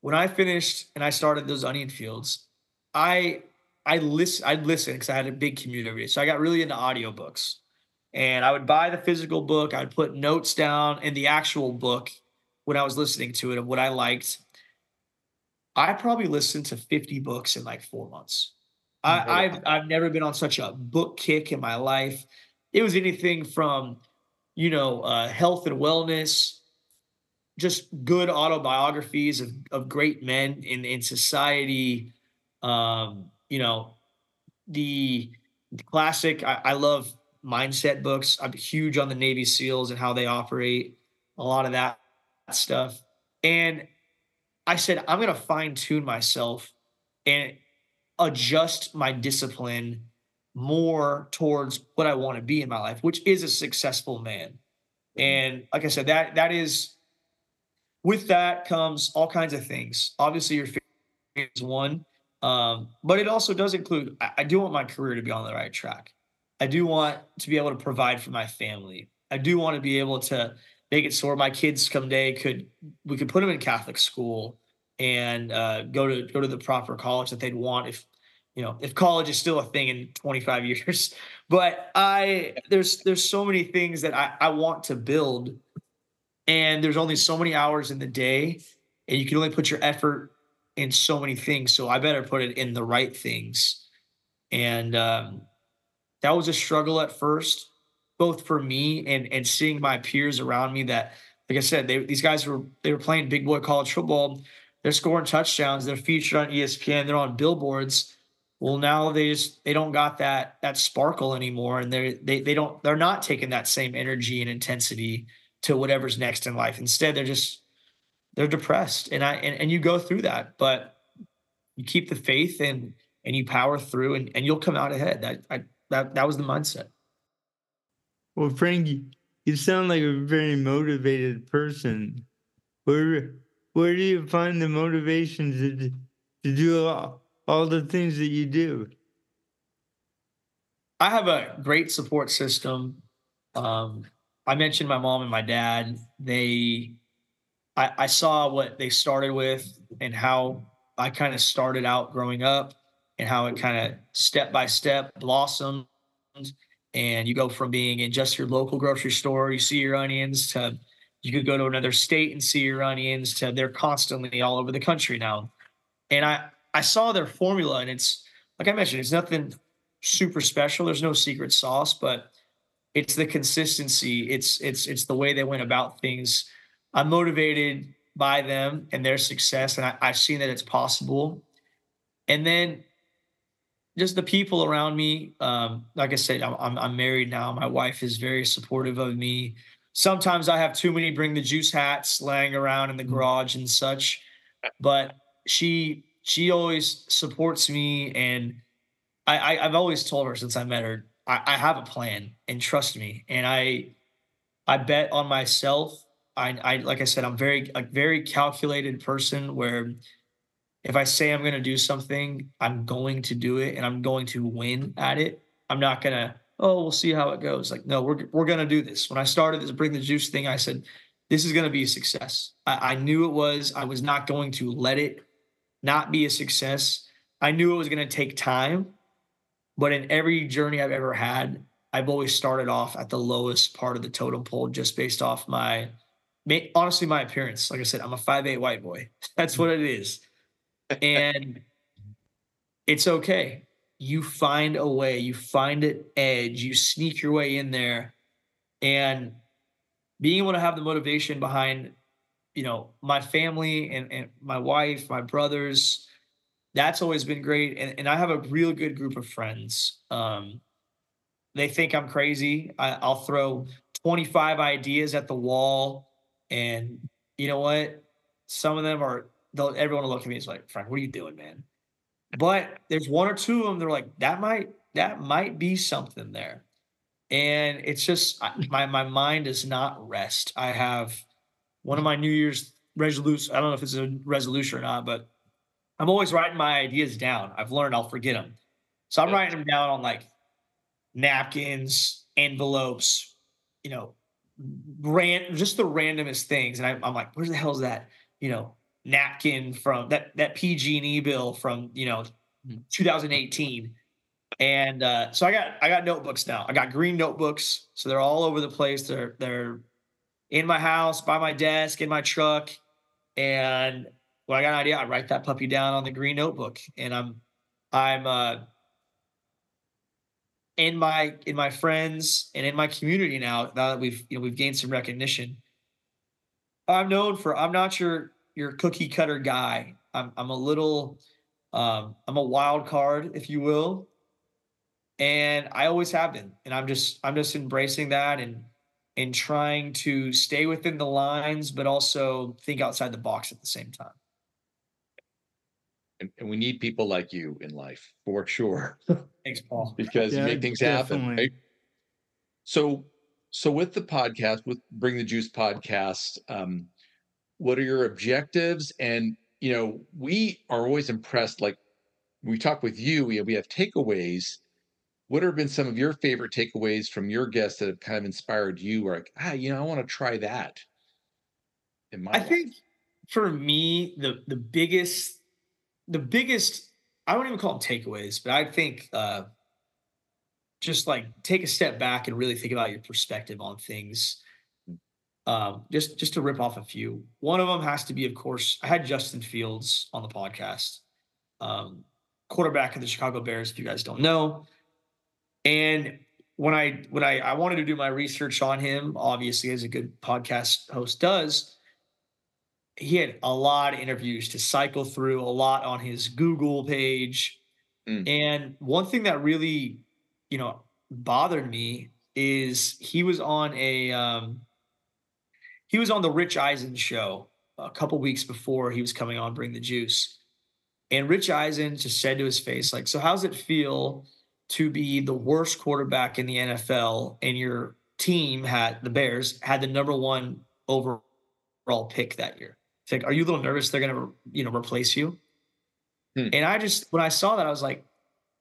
when I finished and I started those onion fields, I I listen I'd listen because I had a big commute every day. So I got really into audiobooks. And I would buy the physical book, I'd put notes down in the actual book when I was listening to it of what I liked. I probably listened to 50 books in like four months. I, I've I've never been on such a book kick in my life. It was anything from, you know, uh, health and wellness, just good autobiographies of, of great men in, in society. Um, you know, the, the classic, I, I love mindset books. I'm huge on the Navy SEALs and how they operate, a lot of that stuff. And I said, I'm going to fine tune myself and adjust my discipline more towards what I want to be in my life, which is a successful man. And like I said, that that is with that comes all kinds of things. Obviously, your family is one, um, but it also does include. I, I do want my career to be on the right track. I do want to be able to provide for my family. I do want to be able to make it so where my kids someday could we could put them in Catholic school and uh, go to go to the proper college that they'd want if you know if college is still a thing in 25 years. But I there's there's so many things that I, I want to build. And there's only so many hours in the day and you can only put your effort in so many things. So i better put it in the right things. And um, that was a struggle at first both for me and and seeing my peers around me that like i said they, these guys were they were playing big boy college football. They're scoring touchdowns. They're featured on espn they're on billboards well now they just they don't got that that sparkle anymore and they're they, they don't they're not taking that same energy and intensity to whatever's next in life. Instead, they're just they're depressed, and I and, and you go through that, but you keep the faith and and you power through, and, and you'll come out ahead. That I, that that was the mindset. Well, Frankie, you sound like a very motivated person. Where where do you find the motivation to to do it all, all the things that you do? I have a great support system. Um, I mentioned my mom and my dad. They, I, I saw what they started with and how I kind of started out growing up and how it kind of step by step blossomed. And you go from being in just your local grocery store, you see your onions, to you could go to another state and see your onions, to they're constantly all over the country now. And I, I saw their formula, and it's like I mentioned, it's nothing super special. There's no secret sauce, but it's the consistency. It's it's it's the way they went about things. I'm motivated by them and their success and I, i've seen that it's possible. And then just the people around me um, like i said I'm, I'm married now. My wife is very supportive of me. Sometimes i have too many bring the juice hats laying around in the mm-hmm. garage and such but she she always supports me and I, I i've always told her since i met her I, I have a plan and trust me. And I I bet on myself. I, I like I said, I'm very a very calculated person where if I say I'm gonna do something, I'm going to do it and I'm going to win at it. I'm not gonna, oh, we'll see how it goes. Like, no, we're we're gonna do this. When I started this bring the juice thing, I said, this is gonna be a success. I, I knew it was. I was not going to let it not be a success. I knew it was gonna take time but in every journey I've ever had, I've always started off at the lowest part of the totem pole just based off my honestly my appearance. Like I said, I'm a five eight white boy. That's what it is. And it's okay. You find a way, you find an edge, you sneak your way in there. And being able to have the motivation behind, you know, my family and, and my wife, my brothers, that's always been great. And, and I have a real good group of friends. Um, they think I'm crazy. I, I'll throw 25 ideas at the wall. And you know what? Some of them are, they'll, everyone will look at me and like, Frank, what are you doing, man? But there's one or two of them, they're like, that might, that might be something there. And it's just, my, my mind does not rest. I have one of my New Year's resolutions. I don't know if it's a resolution or not, but I'm always writing my ideas down. I've learned I'll forget them. So I'm writing them down on like napkins, envelopes, you know, ran just the randomest things. And I, am like, where the hell is that? You know, napkin from that that PG&E bill from you know Mm. 2018. And uh, so I got I got notebooks now. I got green notebooks, so they're all over the place. They're they're in my house, by my desk, in my truck. And when I got an idea, I write that puppy down on the green notebook. And I'm I'm uh in my in my friends and in my community now, now that we've you know we've gained some recognition. I'm known for I'm not your your cookie cutter guy. I'm I'm a little um I'm a wild card, if you will. And I always have been. And I'm just I'm just embracing that and and trying to stay within the lines, but also think outside the box at the same time. And, and we need people like you in life for sure, Thanks, Paul. because you make things happen. Right? So, so with the podcast, with Bring the Juice podcast, um, what are your objectives? And you know, we are always impressed. Like we talk with you, we we have takeaways. What have been some of your favorite takeaways from your guests that have kind of inspired you? Or like, ah, you know, I want to try that. In my I life? think for me, the the biggest, the biggest, I wouldn't even call them takeaways, but I think uh just like take a step back and really think about your perspective on things. Um, just just to rip off a few. One of them has to be, of course, I had Justin Fields on the podcast, um, quarterback of the Chicago Bears. If you guys don't know, and when I when I I wanted to do my research on him, obviously as a good podcast host does, he had a lot of interviews to cycle through, a lot on his Google page. Mm. And one thing that really, you know, bothered me is he was on a um he was on the Rich Eisen show a couple weeks before he was coming on Bring the Juice. And Rich Eisen just said to his face, like, so how's it feel to be the worst quarterback in the NFL and your team had the Bears had the number one overall pick that year? It's like, are you a little nervous they're gonna, you know, replace you? Hmm. And I just when I saw that, I was like,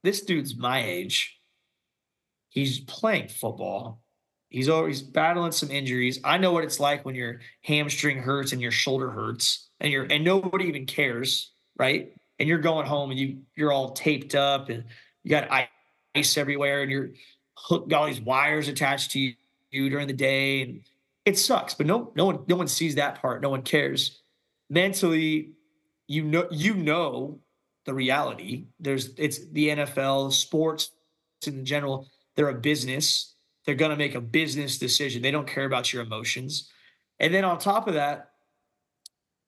this dude's my age. He's playing football. He's always battling some injuries. I know what it's like when your hamstring hurts and your shoulder hurts, and you're and nobody even cares, right? And you're going home and you you're all taped up and you got ice everywhere and you're hooked all these wires attached to you, you during the day and it sucks. But no no one no one sees that part. No one cares. Mentally, you know you know the reality. There's it's the NFL, sports in general. They're a business. They're going to make a business decision. They don't care about your emotions. And then on top of that,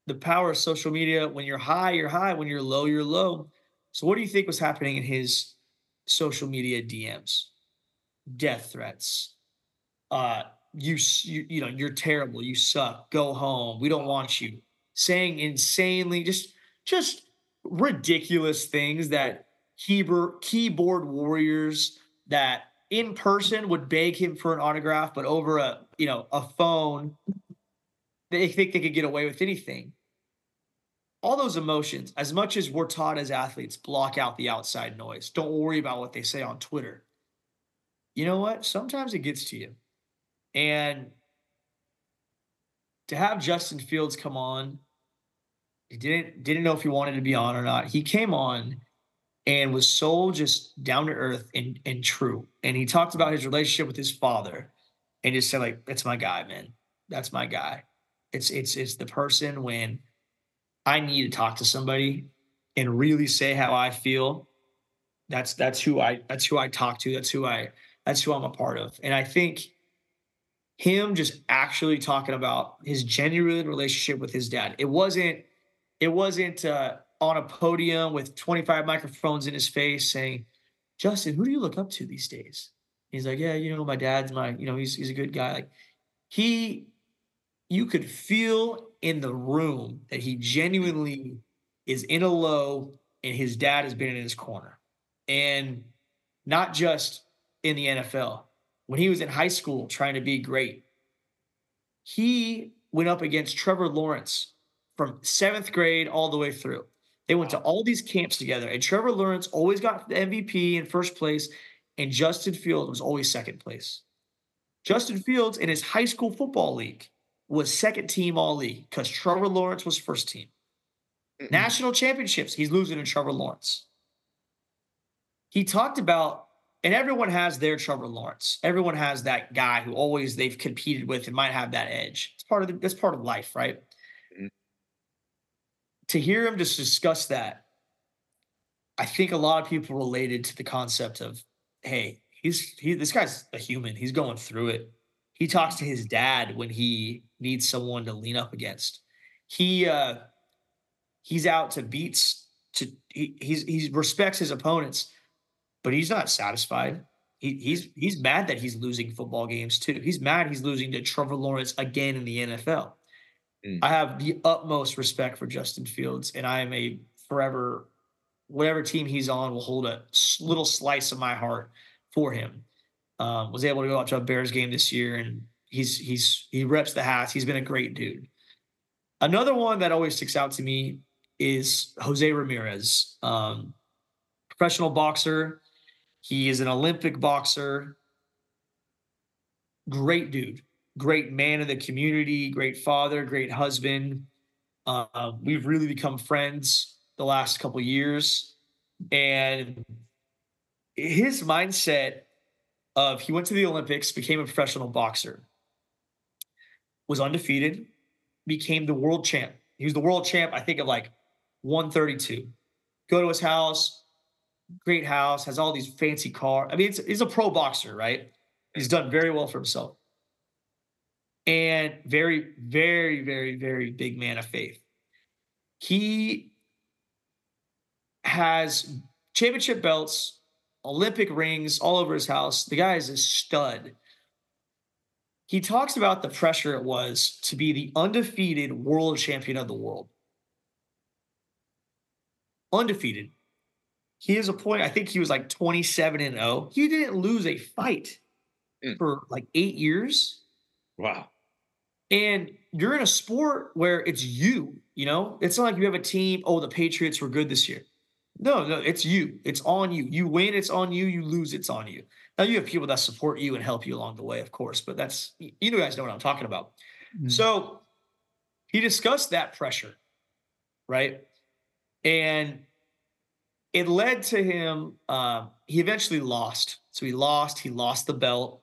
the power of social media. When you're high, you're high. When you're low, you're low. So what do you think was happening in his social media DMs? Death threats. Uh, you you you know you're terrible. You suck. Go home. We don't want you. Saying insanely just just ridiculous things that keyboard keyboard warriors that in person would beg him for an autograph, but over a you know a phone, they think they could get away with anything. All those emotions, as much as we're taught as athletes, block out the outside noise. Don't worry about what they say on Twitter. You know what? Sometimes it gets to you. And to have Justin Fields come on, he didn't didn't know if he wanted to be on or not. He came on and was so just down to earth and and true. And he talked about his relationship with his father and just said like, "That's my guy, man. That's my guy." It's it's it's the person when I need to talk to somebody and really say how I feel. That's that's who I that's who I talk to. That's who I that's who I'm a part of. And I think him just actually talking about his genuine relationship with his dad. It wasn't it wasn't uh, on a podium with 25 microphones in his face saying, "Justin, who do you look up to these days?" He's like, "Yeah, you know, my dad's my, you know, he's he's a good guy." Like he you could feel in the room that he genuinely is in a low and his dad has been in his corner. And not just in the NFL. When he was in high school trying to be great, he went up against Trevor Lawrence from seventh grade all the way through. They went to all these camps together, and Trevor Lawrence always got the MVP in first place, and Justin Fields was always second place. Justin Fields in his high school football league was second team all league because Trevor Lawrence was first team. Mm-mm. National championships, he's losing to Trevor Lawrence. He talked about, and everyone has their Trevor Lawrence. Everyone has that guy who always they've competed with and might have that edge. It's part of the, that's part of life, right? Mm-hmm. To hear him just discuss that, I think a lot of people related to the concept of, hey, he's he this guy's a human. He's going through it. He talks to his dad when he needs someone to lean up against. He uh he's out to beats to he he's he respects his opponents, but he's not satisfied. He, he's he's mad that he's losing football games too. He's mad he's losing to Trevor Lawrence again in the NFL. Mm. I have the utmost respect for Justin Fields, and I am a forever whatever team he's on will hold a little slice of my heart for him. Um, was able to go out to a Bears game this year, and he's he's he reps the hats. He's been a great dude. Another one that always sticks out to me is Jose Ramirez, um, professional boxer. He is an Olympic boxer. Great dude, great man of the community, great father, great husband. Uh, we've really become friends the last couple years, and his mindset of he went to the Olympics, became a professional boxer, was undefeated, became the world champ. He was the world champ, I think, of like 132. Go to his house, great house, has all these fancy cars. I mean, he's a pro boxer, right? He's done very well for himself. And very, very, very, very big man of faith. He has championship belts, Olympic rings all over his house. The guy is a stud. He talks about the pressure it was to be the undefeated world champion of the world. Undefeated. He is a point, I think he was like 27 and 0. He didn't lose a fight mm. for like eight years. Wow. And you're in a sport where it's you, you know, it's not like you have a team. Oh, the Patriots were good this year. No, no, it's you. It's on you. You win, it's on you. You lose, it's on you. Now you have people that support you and help you along the way, of course, but that's you guys know what I'm talking about. Mm-hmm. So he discussed that pressure, right? And it led to him. Uh, he eventually lost. So he lost. He lost the belt.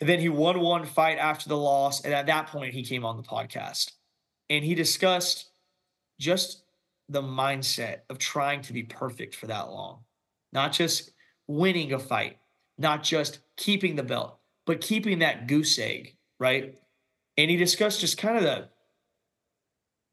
And then he won one fight after the loss. And at that point, he came on the podcast and he discussed just the mindset of trying to be perfect for that long, not just winning a fight, not just keeping the belt, but keeping that goose egg, right? And he discussed just kind of the,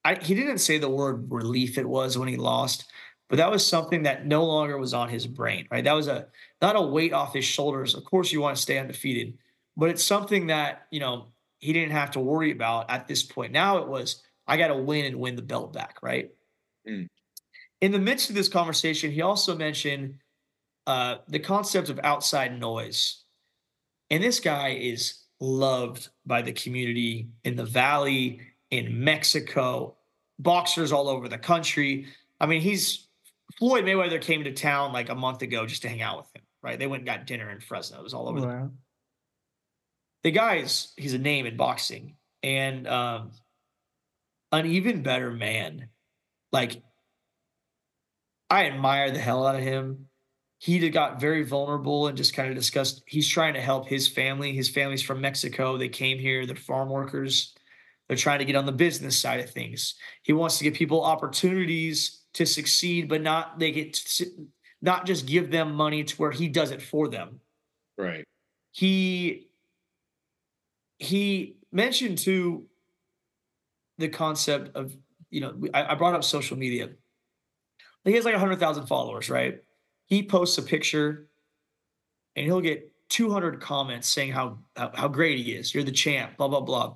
I, he didn't say the word relief it was when he lost, but that was something that no longer was on his brain, right? That was a, not a weight off his shoulders. Of course, you want to stay undefeated, but it's something that, you know, he didn't have to worry about at this point. Now it was, I got to win and win the belt back, right? Mm. In the midst of this conversation, he also mentioned uh, the concept of outside noise. And this guy is loved by the community in the Valley, in Mexico, boxers all over the country. I mean, he's Floyd Mayweather came to town like a month ago just to hang out with him, right? They went and got dinner in Fresno. It was all over wow. the the guy's he's a name in boxing and um, an even better man like, I admire the hell out of him. He got very vulnerable and just kind of discussed he's trying to help his family. His family's from Mexico. They came here, they're farm workers. They're trying to get on the business side of things. He wants to give people opportunities to succeed, but not they get not just give them money to where he does it for them. Right. He he mentioned to the concept of you know, I, I brought up social media. He has like 100,000 followers, right? He posts a picture and he'll get 200 comments saying how, how, how great he is. You're the champ, blah, blah, blah.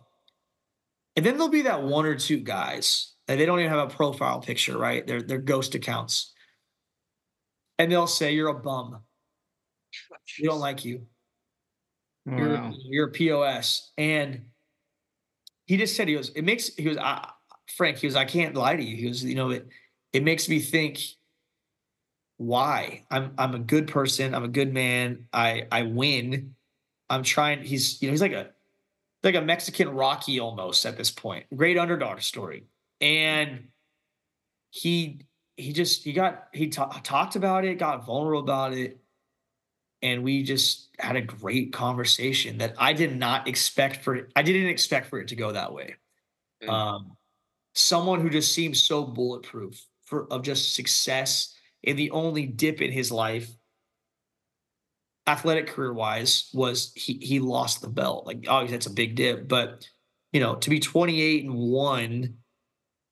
And then there'll be that one or two guys and they don't even have a profile picture, right? They're, they're ghost accounts. And they'll say, You're a bum. We don't like you. Wow. You're, you're a POS. And he just said, He goes, It makes, he goes, I, Frank, he was, I can't lie to you. He was, you know, it it makes me think why? I'm I'm a good person, I'm a good man, I I win. I'm trying, he's you know, he's like a like a Mexican Rocky almost at this point. Great underdog story. And he he just he got he ta- talked about it, got vulnerable about it, and we just had a great conversation that I did not expect for. I didn't expect for it to go that way. Mm. Um, someone who just seems so bulletproof for of just success and the only dip in his life athletic career wise was he he lost the belt. Like obviously that's a big dip but you know to be 28 and 1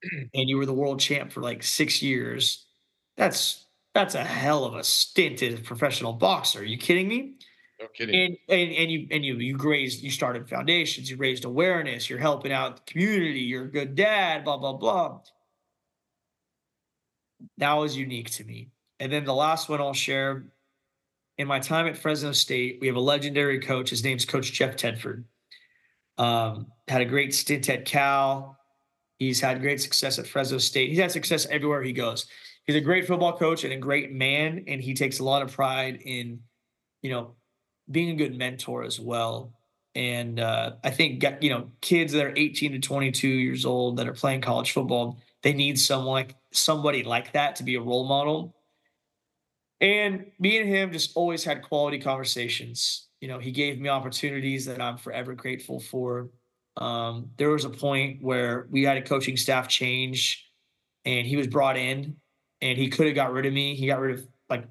and you were the world champ for like 6 years that's that's a hell of a stint as a professional boxer. Are you kidding me kidding. And, and and you and you you raised you started foundations, you raised awareness, you're helping out the community, you're a good dad, blah blah blah. That was unique to me. And then the last one I'll share in my time at Fresno State, we have a legendary coach. His name's Coach Jeff Tedford. Um, had a great stint at Cal. He's had great success at Fresno State. He's had success everywhere he goes. He's a great football coach and a great man, and he takes a lot of pride in, you know, being a good mentor as well. And uh, I think you know kids that are 18 to 22 years old that are playing college football, they need someone like somebody like that to be a role model. And me and him just always had quality conversations. You know, he gave me opportunities that I'm forever grateful for. Um, there was a point where we had a coaching staff change, and he was brought in, and he could have got rid of me. He got rid of like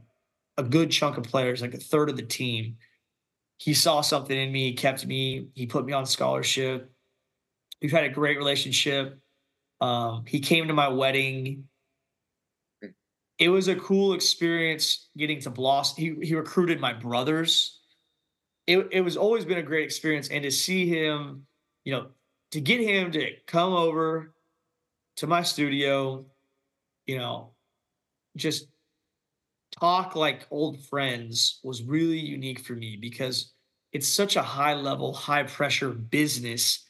a good chunk of players, like a third of the team he saw something in me, he kept me, he put me on scholarship. We've had a great relationship. Um, he came to my wedding. It was a cool experience getting to blossom. He, he recruited my brothers. It, it was always been a great experience. And to see him, you know, to get him to come over to my studio, you know, just talk like old friends was really unique for me because it's such a high level, high pressure business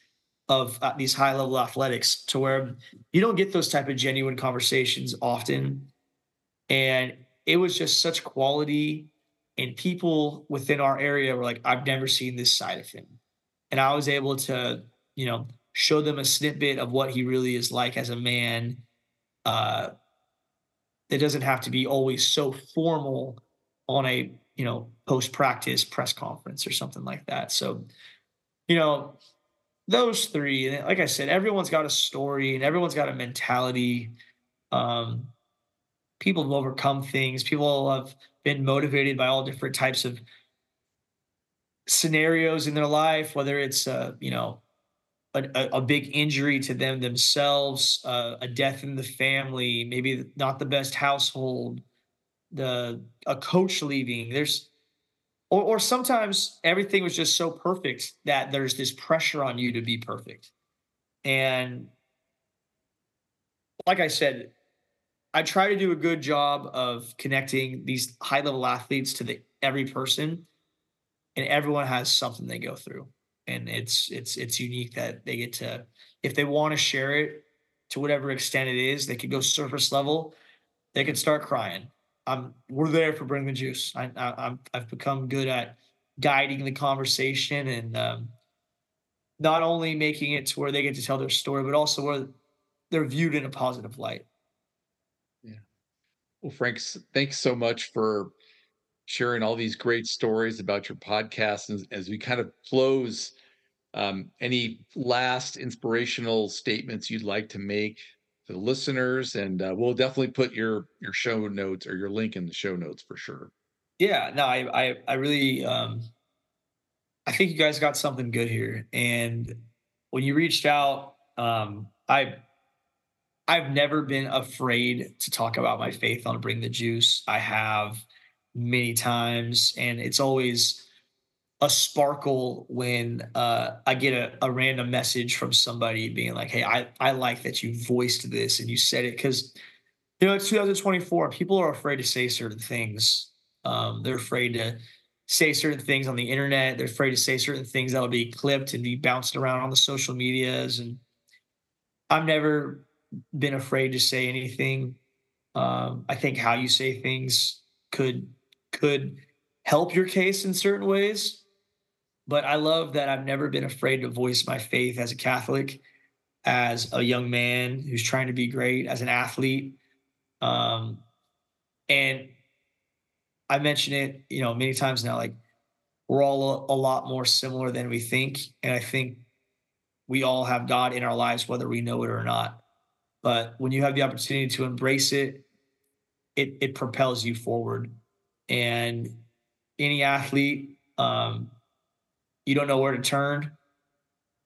of uh, these high level athletics to where you don't get those type of genuine conversations often. And it was just such quality and people within our area were like, I've never seen this side of him. And I was able to, you know, show them a snippet of what he really is like as a man. Uh, it doesn't have to be always so formal on a you know post practice press conference or something like that. So you know those three and like i said everyone's got a story and everyone's got a mentality. Um people have overcome things. People have been motivated by all different types of scenarios in their life whether it's uh you know a, a, big injury to them themselves, uh, a death in the family, maybe not the best household, the a coach leaving. There's or, or sometimes everything was just so perfect that there's this pressure on you to be perfect. And like I said, I try to do a good job of connecting these high level athletes to the every person, and everyone has something they go through and it's it's it's unique that they get to if they want to share it to whatever extent it is they could go surface level they could start crying. I'm we're there for bring the juice. I, I i've become good at guiding the conversation and um, not only making it to where they get to tell their story but also where they're viewed in a positive light. Yeah. Well frank thanks so much for sharing all these great stories about your podcast and as we kind of close um, any last inspirational statements you'd like to make to the listeners? And uh, we'll definitely put your your show notes or your link in the show notes for sure. Yeah no i i, I really um i think you guys got something good here. And when you reached out um i i've never been afraid to talk about my faith on bring the juice. I have many times and it's always a sparkle when uh, I get a, a, random message from somebody being like, "Hey, I I like that you voiced this and you said it," because you know it's 2024. People are afraid to say certain things. Um, they're afraid to say certain things on the internet. They're afraid to say certain things that will be clipped and be bounced around on the social medias. And I've never been afraid to say anything. Um, I think how you say things could could help your case in certain ways but I love that I've never been afraid to voice my faith as a Catholic, as a young man who's trying to be great, as an athlete. Um, and I mention it, you know, many times now, like we're all a, a lot more similar than we think. And I think we all have God in our lives, whether we know it or not. But when you have the opportunity to embrace it, it, it propels you forward. And any athlete, um, you don't know where to turn,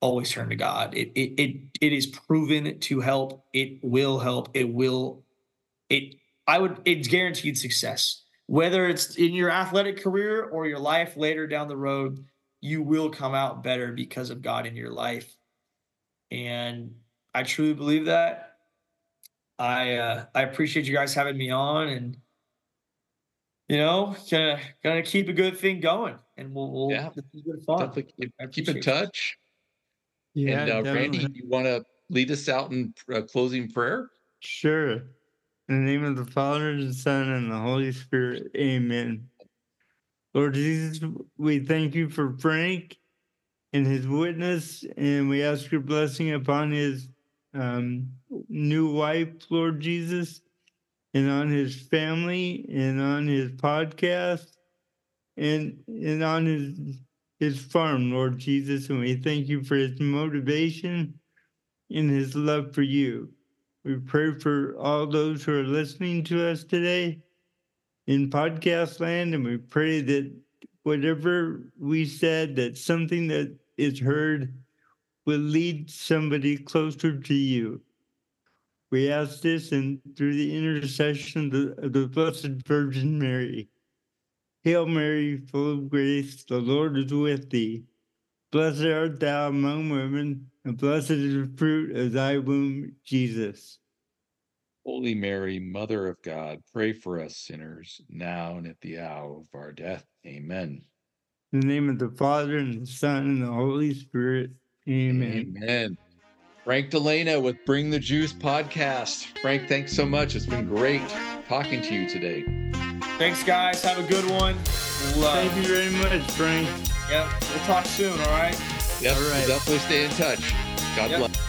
always turn to God. It, it it it is proven to help. It will help. It will. It I would. It's guaranteed success. Whether it's in your athletic career or your life later down the road, you will come out better because of God in your life. And I truly believe that. I uh, I appreciate you guys having me on, and you know, gonna gonna keep a good thing going, and we'll, we'll Yeah. good fun. Definitely keep, keep in appreciate it. touch. Yeah, and uh, Randy, you want to lead us out in uh, closing prayer? Sure. In the name of the Father, the Son, and the Holy Spirit. Amen. Lord Jesus, we thank you for Frank and his witness, and we ask your blessing upon his um, new wife, Lord Jesus, and on his family, and on his podcast, and and on his his farm, Lord Jesus. And we thank you for his motivation and his love for you. We pray for all those who are listening to us today in podcast land, and we pray that whatever we said, that something that is heard will lead somebody closer to you. We ask this and through the intercession of the, of the Blessed Virgin Mary. Hail Mary, full of grace, the Lord is with thee. Blessed art thou among women, and blessed is the fruit of thy womb, Jesus. Holy Mary, Mother of God, pray for us sinners, now and at the hour of our death. Amen. In the name of the Father, and the Son, and the Holy Spirit. Amen. Amen. Frank Dalena with Bring the Juice podcast. Frank, thanks so much. It's been great talking to you today. Thanks, guys. Have a good one. We'll, uh, Thank you very much, Frank. Yep. We'll talk soon. All right. Yep, All right. definitely stay in touch. God Yep. bless.